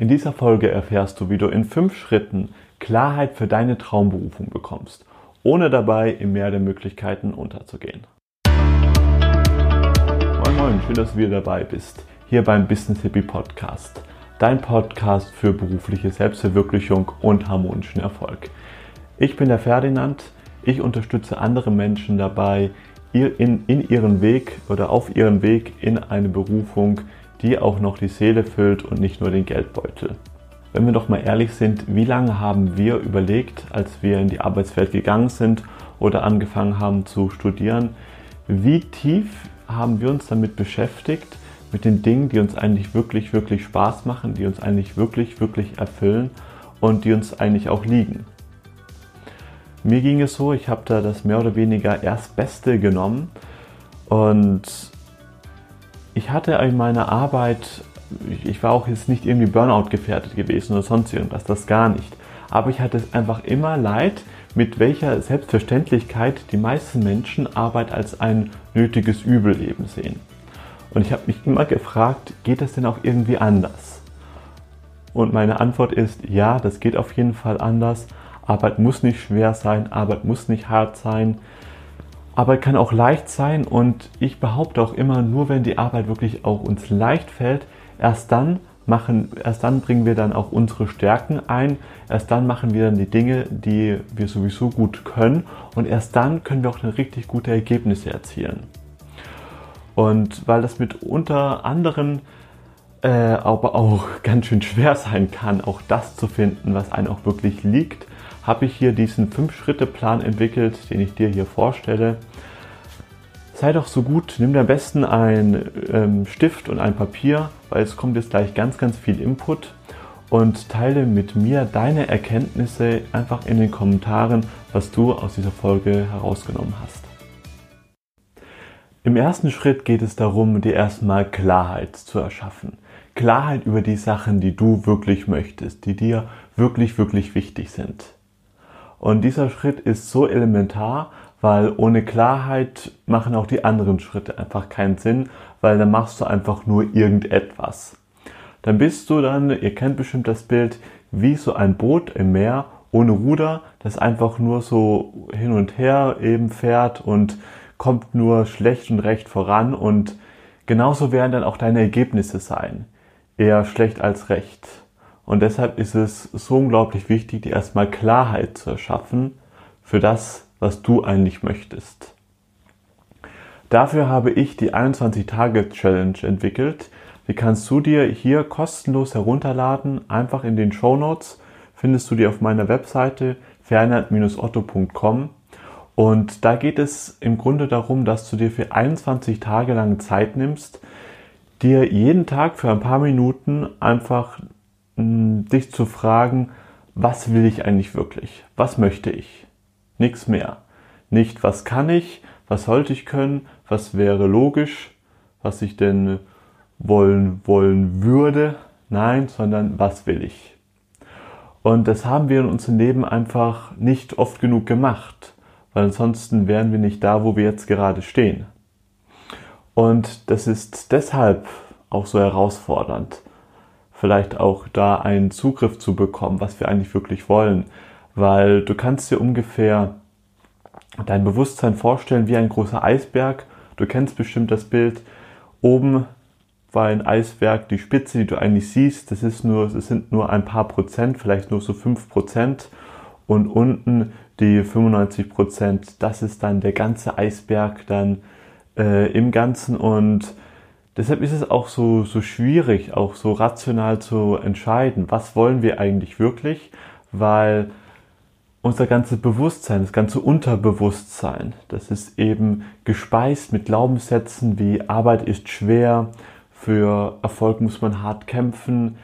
In dieser Folge erfährst du, wie du in fünf Schritten Klarheit für deine Traumberufung bekommst, ohne dabei im Meer der Möglichkeiten unterzugehen. Moin Moin, schön, dass du wieder dabei bist, hier beim Business Hippie Podcast, dein Podcast für berufliche Selbstverwirklichung und harmonischen Erfolg. Ich bin der Ferdinand, ich unterstütze andere Menschen dabei, in, in ihren Weg oder auf ihren Weg in eine Berufung die auch noch die Seele füllt und nicht nur den Geldbeutel. Wenn wir doch mal ehrlich sind, wie lange haben wir überlegt, als wir in die Arbeitswelt gegangen sind oder angefangen haben zu studieren, wie tief haben wir uns damit beschäftigt, mit den Dingen, die uns eigentlich wirklich, wirklich Spaß machen, die uns eigentlich wirklich, wirklich erfüllen und die uns eigentlich auch liegen. Mir ging es so, ich habe da das mehr oder weniger Erstbeste genommen und ich hatte in meiner Arbeit, ich war auch jetzt nicht irgendwie Burnout gefährdet gewesen oder sonst irgendwas, das gar nicht. Aber ich hatte es einfach immer leid, mit welcher Selbstverständlichkeit die meisten Menschen Arbeit als ein nötiges Übel eben sehen. Und ich habe mich immer gefragt, geht das denn auch irgendwie anders? Und meine Antwort ist, ja, das geht auf jeden Fall anders. Arbeit muss nicht schwer sein, Arbeit muss nicht hart sein. Arbeit kann auch leicht sein und ich behaupte auch immer, nur wenn die Arbeit wirklich auch uns leicht fällt, erst dann machen, erst dann bringen wir dann auch unsere Stärken ein, erst dann machen wir dann die Dinge, die wir sowieso gut können und erst dann können wir auch dann richtig gute Ergebnisse erzielen. Und weil das mit unter anderem äh, aber auch ganz schön schwer sein kann, auch das zu finden, was einem auch wirklich liegt, habe ich hier diesen 5-Schritte-Plan entwickelt, den ich dir hier vorstelle. Sei doch so gut, nimm am besten einen ähm, Stift und ein Papier, weil es kommt jetzt gleich ganz, ganz viel Input und teile mit mir deine Erkenntnisse einfach in den Kommentaren, was du aus dieser Folge herausgenommen hast. Im ersten Schritt geht es darum, dir erstmal Klarheit zu erschaffen. Klarheit über die Sachen, die du wirklich möchtest, die dir wirklich, wirklich wichtig sind. Und dieser Schritt ist so elementar, weil ohne Klarheit machen auch die anderen Schritte einfach keinen Sinn, weil dann machst du einfach nur irgendetwas. Dann bist du dann, ihr kennt bestimmt das Bild, wie so ein Boot im Meer ohne Ruder, das einfach nur so hin und her eben fährt und kommt nur schlecht und recht voran und genauso werden dann auch deine Ergebnisse sein. Eher schlecht als recht. Und deshalb ist es so unglaublich wichtig, dir erstmal Klarheit zu erschaffen für das, was du eigentlich möchtest. Dafür habe ich die 21-Tage-Challenge entwickelt. Die kannst du dir hier kostenlos herunterladen. Einfach in den Show Notes findest du die auf meiner Webseite fernand-otto.com. Und da geht es im Grunde darum, dass du dir für 21 Tage lang Zeit nimmst, dir jeden Tag für ein paar Minuten einfach dich zu fragen, was will ich eigentlich wirklich? Was möchte ich? Nichts mehr. Nicht, was kann ich, was sollte ich können, was wäre logisch, was ich denn wollen, wollen würde. Nein, sondern was will ich? Und das haben wir in unserem Leben einfach nicht oft genug gemacht, weil ansonsten wären wir nicht da, wo wir jetzt gerade stehen. Und das ist deshalb auch so herausfordernd, vielleicht auch da einen Zugriff zu bekommen, was wir eigentlich wirklich wollen. Weil du kannst dir ungefähr dein Bewusstsein vorstellen wie ein großer Eisberg. Du kennst bestimmt das Bild. Oben war ein Eisberg, die Spitze, die du eigentlich siehst, das ist nur, es sind nur ein paar Prozent, vielleicht nur so fünf Prozent. Und unten die 95 Prozent, das ist dann der ganze Eisberg dann äh, im Ganzen und Deshalb ist es auch so, so schwierig, auch so rational zu entscheiden, was wollen wir eigentlich wirklich, weil unser ganzes Bewusstsein, das ganze Unterbewusstsein, das ist eben gespeist mit Glaubenssätzen wie Arbeit ist schwer, für Erfolg muss man hart kämpfen,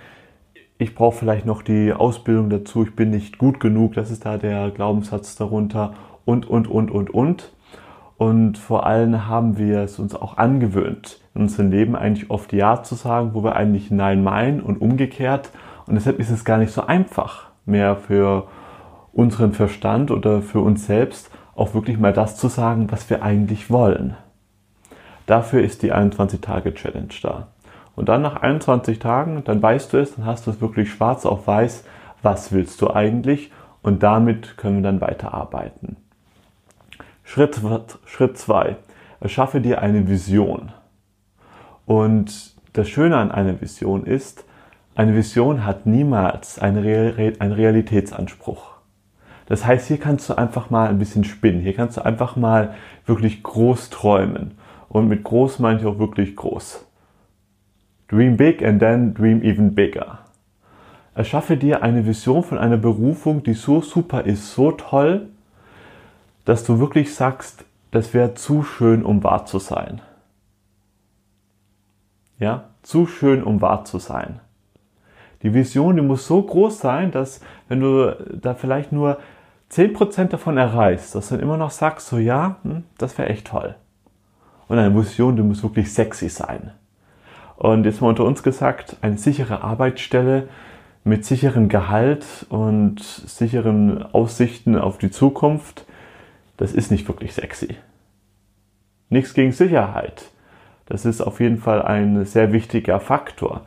ich brauche vielleicht noch die Ausbildung dazu, ich bin nicht gut genug, das ist da der Glaubenssatz darunter und, und, und, und, und. Und vor allem haben wir es uns auch angewöhnt, in unserem Leben eigentlich oft Ja zu sagen, wo wir eigentlich Nein meinen und umgekehrt. Und deshalb ist es gar nicht so einfach mehr für unseren Verstand oder für uns selbst auch wirklich mal das zu sagen, was wir eigentlich wollen. Dafür ist die 21-Tage-Challenge da. Und dann nach 21 Tagen, dann weißt du es, dann hast du es wirklich schwarz auf weiß, was willst du eigentlich und damit können wir dann weiterarbeiten. Schritt 2. Schritt Erschaffe dir eine Vision. Und das Schöne an einer Vision ist, eine Vision hat niemals einen, Realitätsanspruch. Das heißt, hier kannst du einfach mal ein bisschen spinnen. Hier kannst du einfach mal wirklich groß träumen. Und mit groß meine ich auch wirklich groß. Dream big and then dream even bigger. Erschaffe dir eine Vision von einer Berufung, die so super ist, so toll, dass du wirklich sagst, das wäre zu schön, um wahr zu sein. Ja, zu schön, um wahr zu sein. Die Vision, die muss so groß sein, dass wenn du da vielleicht nur 10% davon erreichst, dass du dann immer noch sagst, so ja, hm, das wäre echt toll. Und eine Vision, die muss wirklich sexy sein. Und jetzt mal unter uns gesagt, eine sichere Arbeitsstelle mit sicherem Gehalt und sicheren Aussichten auf die Zukunft, das ist nicht wirklich sexy. Nichts gegen Sicherheit. Das ist auf jeden Fall ein sehr wichtiger Faktor.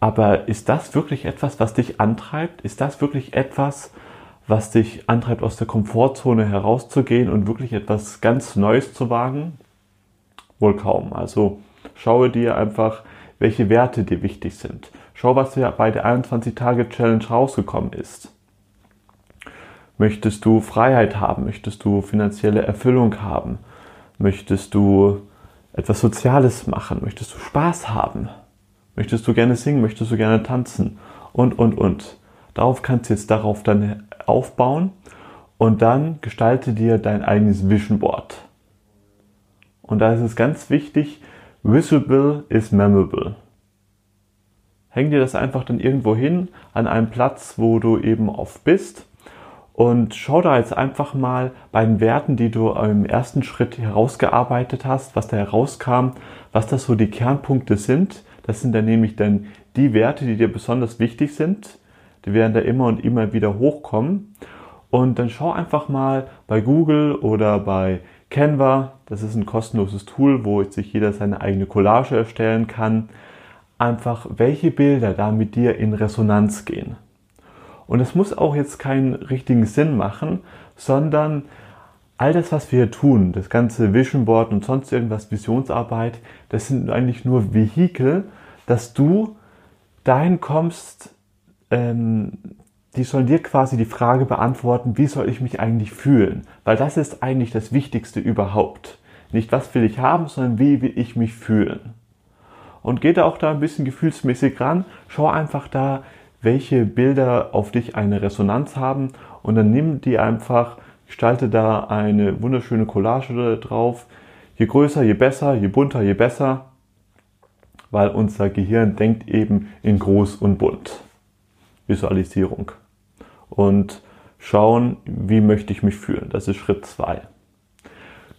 Aber ist das wirklich etwas, was dich antreibt? Ist das wirklich etwas, was dich antreibt, aus der Komfortzone herauszugehen und wirklich etwas ganz Neues zu wagen? Wohl kaum. Also schaue dir einfach welche Werte dir wichtig sind. Schau, was dir bei der 21-Tage-Challenge rausgekommen ist. Möchtest du Freiheit haben? Möchtest du finanzielle Erfüllung haben? Möchtest du etwas Soziales machen? Möchtest du Spaß haben? Möchtest du gerne singen? Möchtest du gerne tanzen? Und, und, und. Darauf kannst du jetzt darauf dann aufbauen und dann gestalte dir dein eigenes Vision Board. Und da ist es ganz wichtig, Visible is memorable. Häng dir das einfach dann irgendwo hin, an einem Platz, wo du eben oft bist. Und schau da jetzt einfach mal bei den Werten, die du im ersten Schritt herausgearbeitet hast, was da herauskam, was das so die Kernpunkte sind. Das sind dann nämlich dann die Werte, die dir besonders wichtig sind. Die werden da immer und immer wieder hochkommen. Und dann schau einfach mal bei Google oder bei Canva, das ist ein kostenloses Tool, wo sich jeder seine eigene Collage erstellen kann. Einfach, welche Bilder da mit dir in Resonanz gehen. Und es muss auch jetzt keinen richtigen Sinn machen, sondern all das, was wir tun, das ganze Vision Board und sonst irgendwas, Visionsarbeit, das sind eigentlich nur Vehikel, dass du dahin kommst, ähm, die sollen dir quasi die Frage beantworten, wie soll ich mich eigentlich fühlen? Weil das ist eigentlich das Wichtigste überhaupt. Nicht was will ich haben, sondern wie will ich mich fühlen? Und geh da auch da ein bisschen gefühlsmäßig ran. Schau einfach da, welche Bilder auf dich eine Resonanz haben und dann nimm die einfach, gestalte da eine wunderschöne Collage drauf. Je größer, je besser, je bunter, je besser, weil unser Gehirn denkt eben in groß und bunt. Visualisierung und schauen, wie möchte ich mich fühlen. Das ist Schritt 2.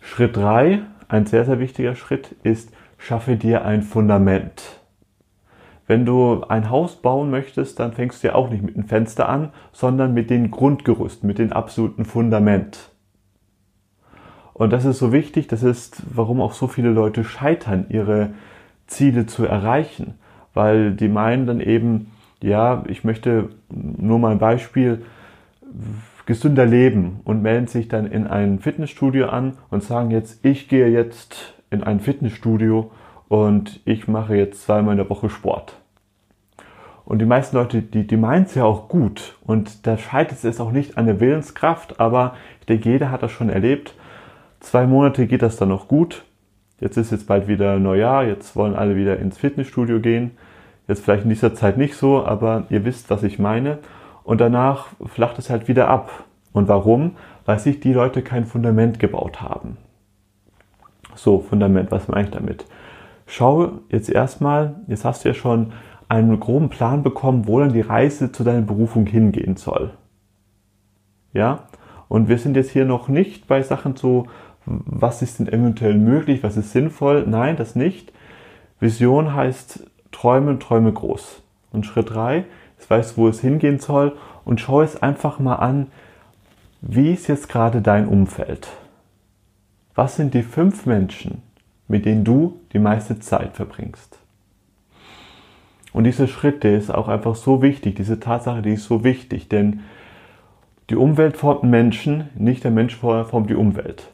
Schritt 3, ein sehr, sehr wichtiger Schritt, ist, schaffe dir ein Fundament. Wenn du ein Haus bauen möchtest, dann fängst du ja auch nicht mit dem Fenster an, sondern mit dem Grundgerüst, mit dem absoluten Fundament. Und das ist so wichtig, das ist, warum auch so viele Leute scheitern, ihre Ziele zu erreichen, weil die meinen dann eben, ja, ich möchte nur mal ein Beispiel, gesünder leben und melden sich dann in ein Fitnessstudio an und sagen jetzt, ich gehe jetzt in ein Fitnessstudio und ich mache jetzt zweimal in der Woche Sport. Und die meisten Leute, die, die meinen es ja auch gut. Und da scheitert es auch nicht an der Willenskraft, aber ich denke, jeder hat das schon erlebt. Zwei Monate geht das dann noch gut. Jetzt ist jetzt bald wieder Neujahr, jetzt wollen alle wieder ins Fitnessstudio gehen. Jetzt vielleicht in dieser Zeit nicht so, aber ihr wisst, was ich meine. Und danach flacht es halt wieder ab. Und warum? Weil sich die Leute kein Fundament gebaut haben. So, Fundament, was meine ich damit? Schau jetzt erstmal, jetzt hast du ja schon einen groben Plan bekommen, wo dann die Reise zu deiner Berufung hingehen soll. Ja? Und wir sind jetzt hier noch nicht bei Sachen so, was ist denn eventuell möglich, was ist sinnvoll? Nein, das nicht. Vision heißt träume, träume groß. Und Schritt drei, jetzt weißt du, wo es hingehen soll und schau es einfach mal an, wie ist jetzt gerade dein Umfeld? Was sind die fünf Menschen, mit denen du die meiste Zeit verbringst? Und dieser Schritt, der ist auch einfach so wichtig, diese Tatsache, die ist so wichtig, denn die Umwelt formt Menschen, nicht der Mensch formt die Umwelt.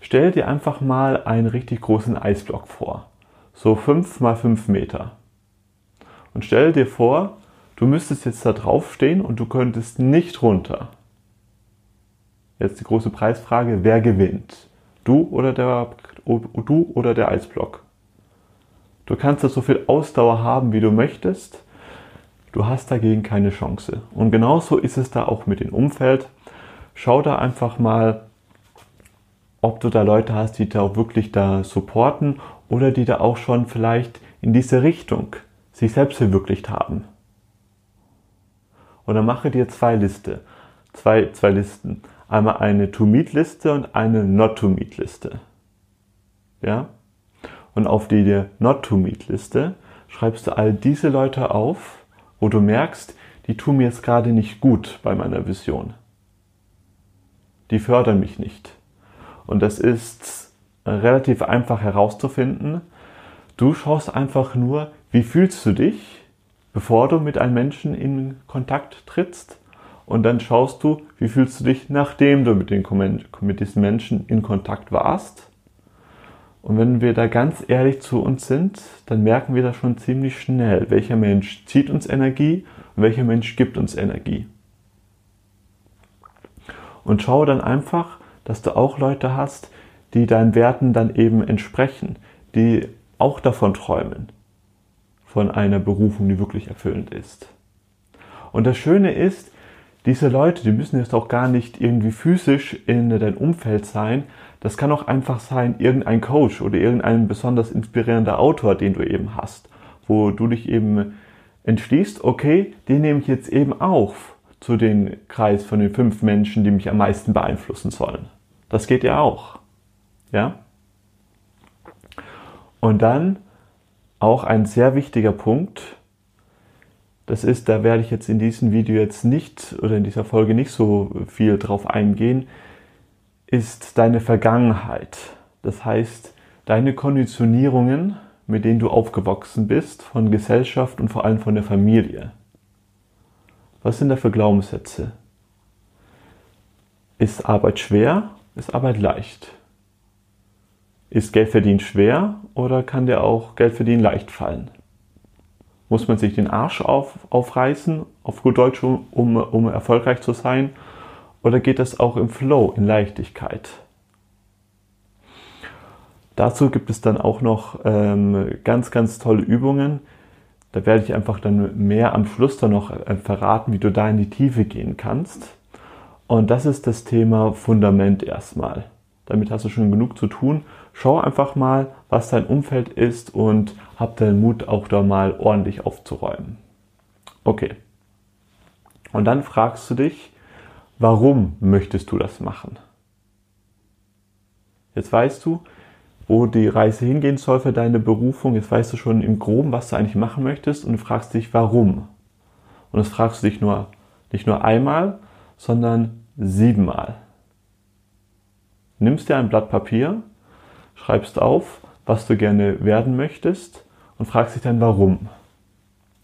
Stell dir einfach mal einen richtig großen Eisblock vor, so 5 mal 5 Meter. Und stell dir vor, du müsstest jetzt da drauf stehen und du könntest nicht runter. Jetzt die große Preisfrage, wer gewinnt? Du oder der, du oder der Eisblock? Du kannst da so viel Ausdauer haben, wie du möchtest. Du hast dagegen keine Chance. Und genauso ist es da auch mit dem Umfeld. Schau da einfach mal, ob du da Leute hast, die da auch wirklich da supporten oder die da auch schon vielleicht in diese Richtung sich selbst verwirklicht haben. Und dann mache dir zwei Liste, zwei, zwei Listen. Einmal eine To-Meet-Liste und eine Not-To-Meet-Liste. Ja? Und auf die Not-To-Meet-Liste schreibst du all diese Leute auf, wo du merkst, die tun mir jetzt gerade nicht gut bei meiner Vision. Die fördern mich nicht. Und das ist relativ einfach herauszufinden. Du schaust einfach nur, wie fühlst du dich, bevor du mit einem Menschen in Kontakt trittst. Und dann schaust du, wie fühlst du dich, nachdem du mit, den, mit diesen Menschen in Kontakt warst. Und wenn wir da ganz ehrlich zu uns sind, dann merken wir das schon ziemlich schnell, welcher Mensch zieht uns Energie und welcher Mensch gibt uns Energie. Und schaue dann einfach, dass du auch Leute hast, die deinen Werten dann eben entsprechen, die auch davon träumen, von einer Berufung, die wirklich erfüllend ist. Und das Schöne ist, diese Leute, die müssen jetzt auch gar nicht irgendwie physisch in dein Umfeld sein. Das kann auch einfach sein, irgendein Coach oder irgendein besonders inspirierender Autor, den du eben hast, wo du dich eben entschließt, okay, den nehme ich jetzt eben auf zu den Kreis von den fünf Menschen, die mich am meisten beeinflussen sollen. Das geht ja auch. Ja? Und dann auch ein sehr wichtiger Punkt, das ist, da werde ich jetzt in diesem Video jetzt nicht oder in dieser Folge nicht so viel drauf eingehen, ist deine Vergangenheit. Das heißt, deine Konditionierungen, mit denen du aufgewachsen bist, von Gesellschaft und vor allem von der Familie. Was sind da für Glaubenssätze? Ist Arbeit schwer? Ist Arbeit leicht? Ist Geld verdienen schwer oder kann dir auch Geld verdienen leicht fallen? Muss man sich den Arsch auf, aufreißen, auf gut Deutsch, um, um erfolgreich zu sein? Oder geht das auch im Flow, in Leichtigkeit? Dazu gibt es dann auch noch ähm, ganz, ganz tolle Übungen. Da werde ich einfach dann mehr am Schluss dann noch äh, verraten, wie du da in die Tiefe gehen kannst. Und das ist das Thema Fundament erstmal. Damit hast du schon genug zu tun. Schau einfach mal, was dein Umfeld ist und hab den Mut, auch da mal ordentlich aufzuräumen. Okay. Und dann fragst du dich, warum möchtest du das machen? Jetzt weißt du, wo die Reise hingehen soll für deine Berufung. Jetzt weißt du schon im Groben, was du eigentlich machen möchtest und fragst dich, warum. Und das fragst du dich nur, nicht nur einmal, sondern siebenmal. Nimmst dir ein Blatt Papier, schreibst auf, was du gerne werden möchtest und fragst dich dann warum.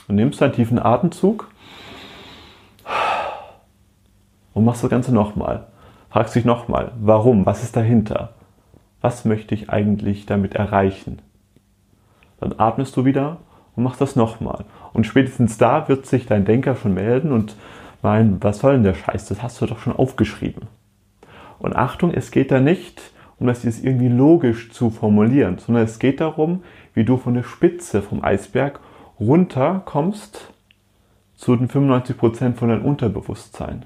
Und nimmst einen tiefen Atemzug und machst das Ganze nochmal. Fragst dich nochmal, warum? Was ist dahinter? Was möchte ich eigentlich damit erreichen? Dann atmest du wieder und machst das nochmal. Und spätestens da wird sich dein Denker schon melden und meinen, was soll denn der Scheiß? Das hast du doch schon aufgeschrieben. Und Achtung, es geht da nicht um das jetzt irgendwie logisch zu formulieren, sondern es geht darum, wie du von der Spitze vom Eisberg runterkommst zu den 95% von deinem Unterbewusstsein.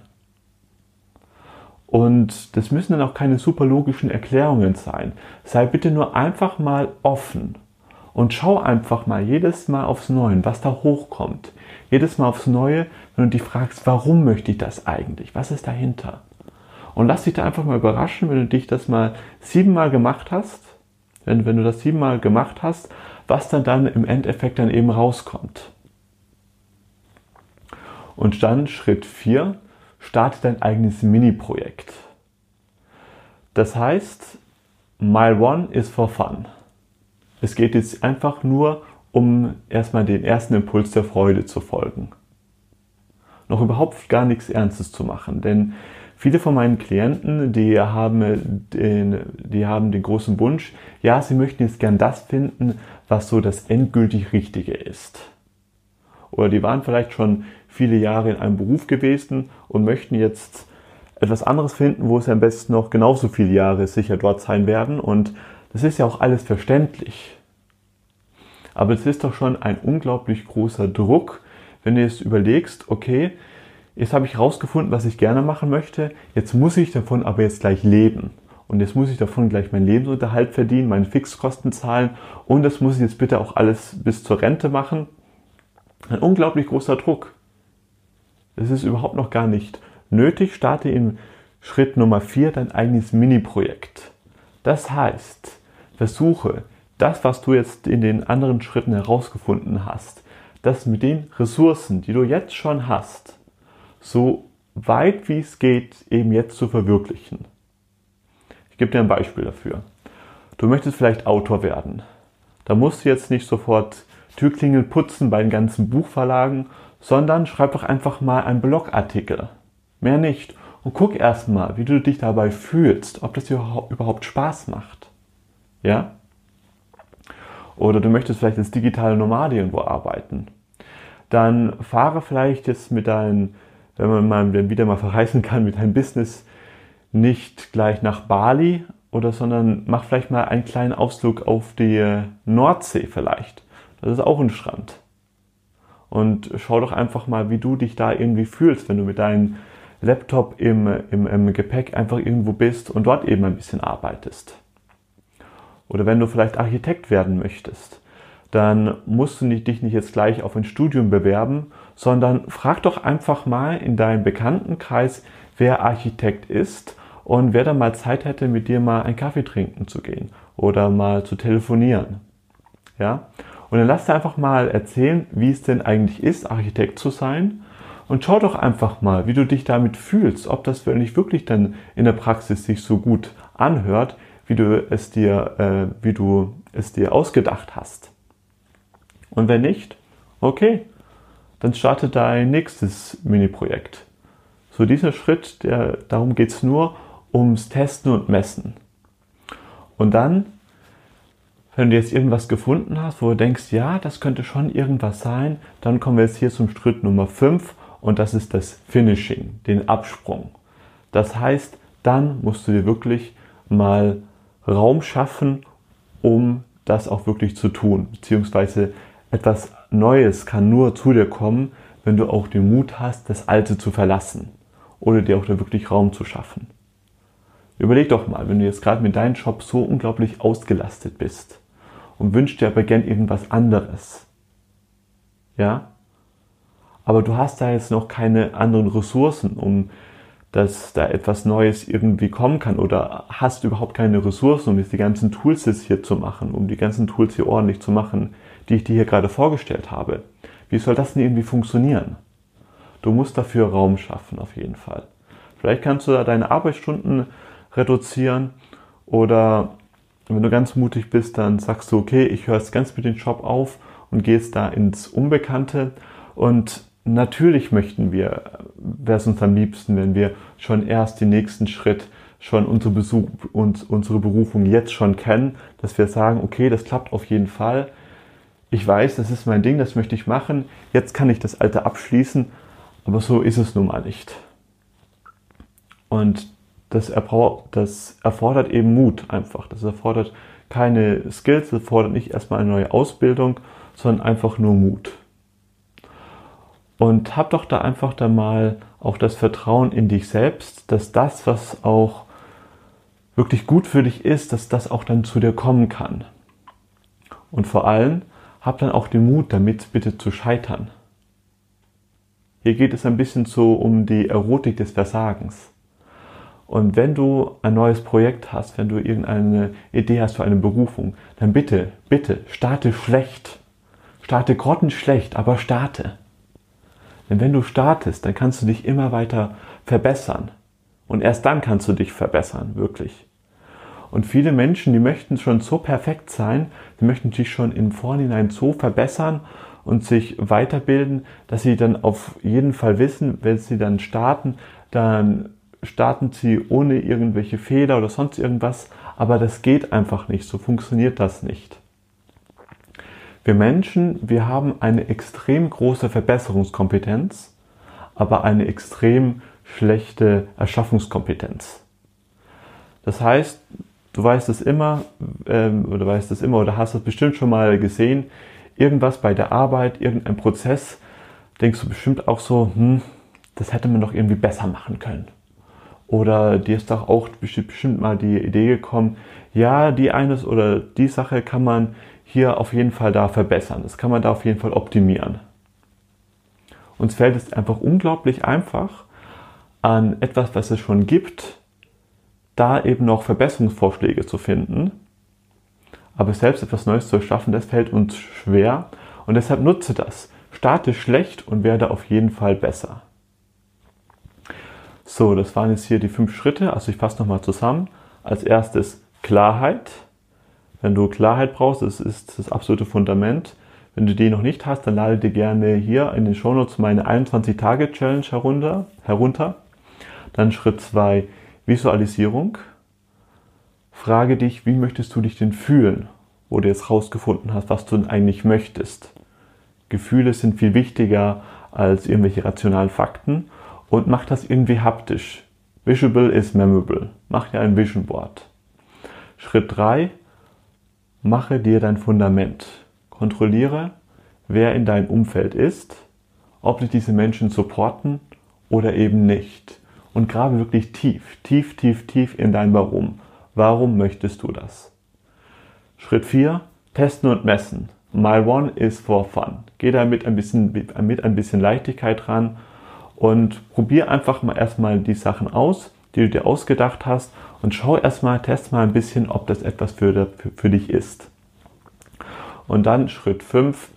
Und das müssen dann auch keine super logischen Erklärungen sein. Sei bitte nur einfach mal offen und schau einfach mal jedes Mal aufs Neue, was da hochkommt. Jedes Mal aufs Neue, wenn du dich fragst, warum möchte ich das eigentlich? Was ist dahinter? Und lass dich da einfach mal überraschen, wenn du dich das mal siebenmal gemacht hast, wenn, wenn du das siebenmal gemacht hast, was dann dann im Endeffekt dann eben rauskommt. Und dann Schritt 4, starte dein eigenes Mini-Projekt. Das heißt, Mile One ist for fun. Es geht jetzt einfach nur um erstmal den ersten Impuls der Freude zu folgen. Noch überhaupt gar nichts Ernstes zu machen, denn viele von meinen Klienten, die haben den, die haben den großen Wunsch, ja, sie möchten jetzt gern das finden, was so das endgültig Richtige ist. Oder die waren vielleicht schon viele Jahre in einem Beruf gewesen und möchten jetzt etwas anderes finden, wo sie am besten noch genauso viele Jahre sicher dort sein werden. Und das ist ja auch alles verständlich. Aber es ist doch schon ein unglaublich großer Druck, wenn du jetzt überlegst, okay, jetzt habe ich herausgefunden, was ich gerne machen möchte, jetzt muss ich davon aber jetzt gleich leben. Und jetzt muss ich davon gleich meinen Lebensunterhalt verdienen, meine Fixkosten zahlen und das muss ich jetzt bitte auch alles bis zur Rente machen. Ein unglaublich großer Druck. Es ist überhaupt noch gar nicht nötig. Starte im Schritt Nummer 4 dein eigenes Mini-Projekt. Das heißt, versuche das, was du jetzt in den anderen Schritten herausgefunden hast, das mit den Ressourcen, die du jetzt schon hast, so weit wie es geht, eben jetzt zu verwirklichen. Ich gebe dir ein Beispiel dafür. Du möchtest vielleicht Autor werden. Da musst du jetzt nicht sofort Türklingel putzen bei den ganzen Buchverlagen, sondern schreib doch einfach mal einen Blogartikel. Mehr nicht. Und guck erstmal, wie du dich dabei fühlst, ob das dir überhaupt Spaß macht. Ja? Oder du möchtest vielleicht als digitale Nomade irgendwo arbeiten. Dann fahre vielleicht jetzt mit deinem, wenn man mal wieder mal verreisen kann, mit deinem Business nicht gleich nach Bali oder sondern mach vielleicht mal einen kleinen Ausflug auf die Nordsee vielleicht. Das ist auch ein Strand. Und schau doch einfach mal, wie du dich da irgendwie fühlst, wenn du mit deinem Laptop im, im, im Gepäck einfach irgendwo bist und dort eben ein bisschen arbeitest. Oder wenn du vielleicht Architekt werden möchtest, dann musst du dich nicht jetzt gleich auf ein Studium bewerben, sondern frag doch einfach mal in deinem Bekanntenkreis, wer Architekt ist und wer da mal Zeit hätte, mit dir mal einen Kaffee trinken zu gehen oder mal zu telefonieren. Ja? Und dann lass dir einfach mal erzählen, wie es denn eigentlich ist, Architekt zu sein. Und schau doch einfach mal, wie du dich damit fühlst, ob das nicht wirklich dann in der Praxis sich so gut anhört, wie du es dir, äh, wie du es dir ausgedacht hast. Und wenn nicht, okay, dann starte dein nächstes Mini-Projekt. So dieser Schritt, der, darum geht es nur ums Testen und Messen. Und dann wenn du jetzt irgendwas gefunden hast, wo du denkst, ja, das könnte schon irgendwas sein, dann kommen wir jetzt hier zum Schritt Nummer 5 und das ist das Finishing, den Absprung. Das heißt, dann musst du dir wirklich mal Raum schaffen, um das auch wirklich zu tun. Beziehungsweise etwas Neues kann nur zu dir kommen, wenn du auch den Mut hast, das Alte zu verlassen oder dir auch da wirklich Raum zu schaffen. Überleg doch mal, wenn du jetzt gerade mit deinem Job so unglaublich ausgelastet bist und wünschst dir aber gern irgendwas anderes. Ja? Aber du hast da jetzt noch keine anderen Ressourcen, um dass da etwas Neues irgendwie kommen kann oder hast überhaupt keine Ressourcen, um jetzt die ganzen Tools jetzt hier zu machen, um die ganzen Tools hier ordentlich zu machen, die ich dir hier gerade vorgestellt habe. Wie soll das denn irgendwie funktionieren? Du musst dafür Raum schaffen, auf jeden Fall. Vielleicht kannst du da deine Arbeitsstunden reduzieren oder wenn du ganz mutig bist, dann sagst du, okay, ich höre jetzt ganz mit dem Job auf und gehst da ins Unbekannte. Und natürlich möchten wir, wäre es uns am liebsten, wenn wir schon erst den nächsten Schritt, schon unsere, Besuch, uns, unsere Berufung jetzt schon kennen, dass wir sagen, okay, das klappt auf jeden Fall. Ich weiß, das ist mein Ding, das möchte ich machen. Jetzt kann ich das Alte abschließen, aber so ist es nun mal nicht. Und das, das erfordert eben Mut einfach. Das erfordert keine Skills, das erfordert nicht erstmal eine neue Ausbildung, sondern einfach nur Mut. Und hab doch da einfach da mal auch das Vertrauen in dich selbst, dass das, was auch wirklich gut für dich ist, dass das auch dann zu dir kommen kann. Und vor allem, hab dann auch den Mut, damit bitte zu scheitern. Hier geht es ein bisschen so um die Erotik des Versagens. Und wenn du ein neues Projekt hast, wenn du irgendeine Idee hast für eine Berufung, dann bitte, bitte, starte schlecht. Starte grottenschlecht, aber starte. Denn wenn du startest, dann kannst du dich immer weiter verbessern. Und erst dann kannst du dich verbessern, wirklich. Und viele Menschen, die möchten schon so perfekt sein, die möchten sich schon im Vorhinein so verbessern und sich weiterbilden, dass sie dann auf jeden Fall wissen, wenn sie dann starten, dann starten sie ohne irgendwelche Fehler oder sonst irgendwas. Aber das geht einfach nicht, so funktioniert das nicht. Wir Menschen, wir haben eine extrem große Verbesserungskompetenz, aber eine extrem schlechte Erschaffungskompetenz. Das heißt, du weißt es immer, ähm, oder weißt es immer, oder hast es bestimmt schon mal gesehen, irgendwas bei der Arbeit, irgendein Prozess, denkst du bestimmt auch so, hm, das hätte man doch irgendwie besser machen können. Oder dir ist doch auch bestimmt mal die Idee gekommen, ja, die eines oder die Sache kann man hier auf jeden Fall da verbessern. Das kann man da auf jeden Fall optimieren. Uns fällt es einfach unglaublich einfach, an etwas, was es schon gibt, da eben noch Verbesserungsvorschläge zu finden. Aber selbst etwas Neues zu erschaffen, das fällt uns schwer. Und deshalb nutze das. Starte schlecht und werde auf jeden Fall besser. So, das waren jetzt hier die fünf Schritte. Also ich fasse nochmal zusammen. Als erstes Klarheit. Wenn du Klarheit brauchst, das ist das absolute Fundament. Wenn du die noch nicht hast, dann lade dir gerne hier in den Shownotes meine 21-Tage-Challenge herunter, herunter. Dann Schritt 2, Visualisierung. Frage dich, wie möchtest du dich denn fühlen, wo du jetzt rausgefunden hast, was du denn eigentlich möchtest. Gefühle sind viel wichtiger als irgendwelche rationalen Fakten und mach das irgendwie haptisch. Visual is memorable. Mach dir ein Vision Board. Schritt 3, Mache dir dein Fundament. Kontrolliere, wer in deinem Umfeld ist, ob dich diese Menschen supporten oder eben nicht. Und grabe wirklich tief, tief, tief, tief in dein Warum. Warum möchtest du das? Schritt 4. Testen und messen. My one is for fun. Geh damit ein bisschen, mit ein bisschen Leichtigkeit ran und probier einfach mal erstmal die Sachen aus, die du dir ausgedacht hast und schau erstmal, test mal ein bisschen, ob das etwas für, für, für dich ist. Und dann Schritt 5.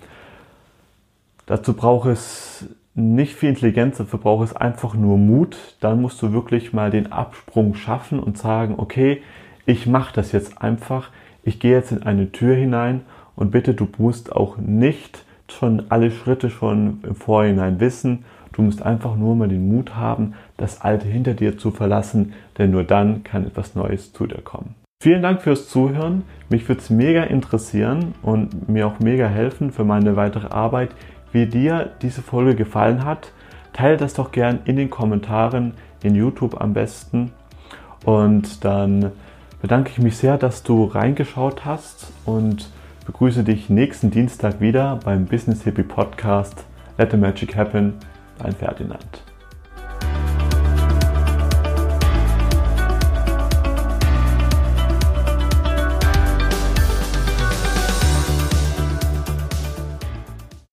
Dazu braucht es nicht viel Intelligenz, dafür braucht es einfach nur Mut. Dann musst du wirklich mal den Absprung schaffen und sagen, okay, ich mache das jetzt einfach. Ich gehe jetzt in eine Tür hinein und bitte, du musst auch nicht schon alle Schritte schon im Vorhinein wissen, Du musst einfach nur mal den Mut haben, das Alte hinter dir zu verlassen, denn nur dann kann etwas Neues zu dir kommen. Vielen Dank fürs Zuhören. Mich würde es mega interessieren und mir auch mega helfen für meine weitere Arbeit, wie dir diese Folge gefallen hat. Teile das doch gern in den Kommentaren, in YouTube am besten. Und dann bedanke ich mich sehr, dass du reingeschaut hast und begrüße dich nächsten Dienstag wieder beim Business Hippie Podcast. Let the Magic Happen. Dein Ferdinand.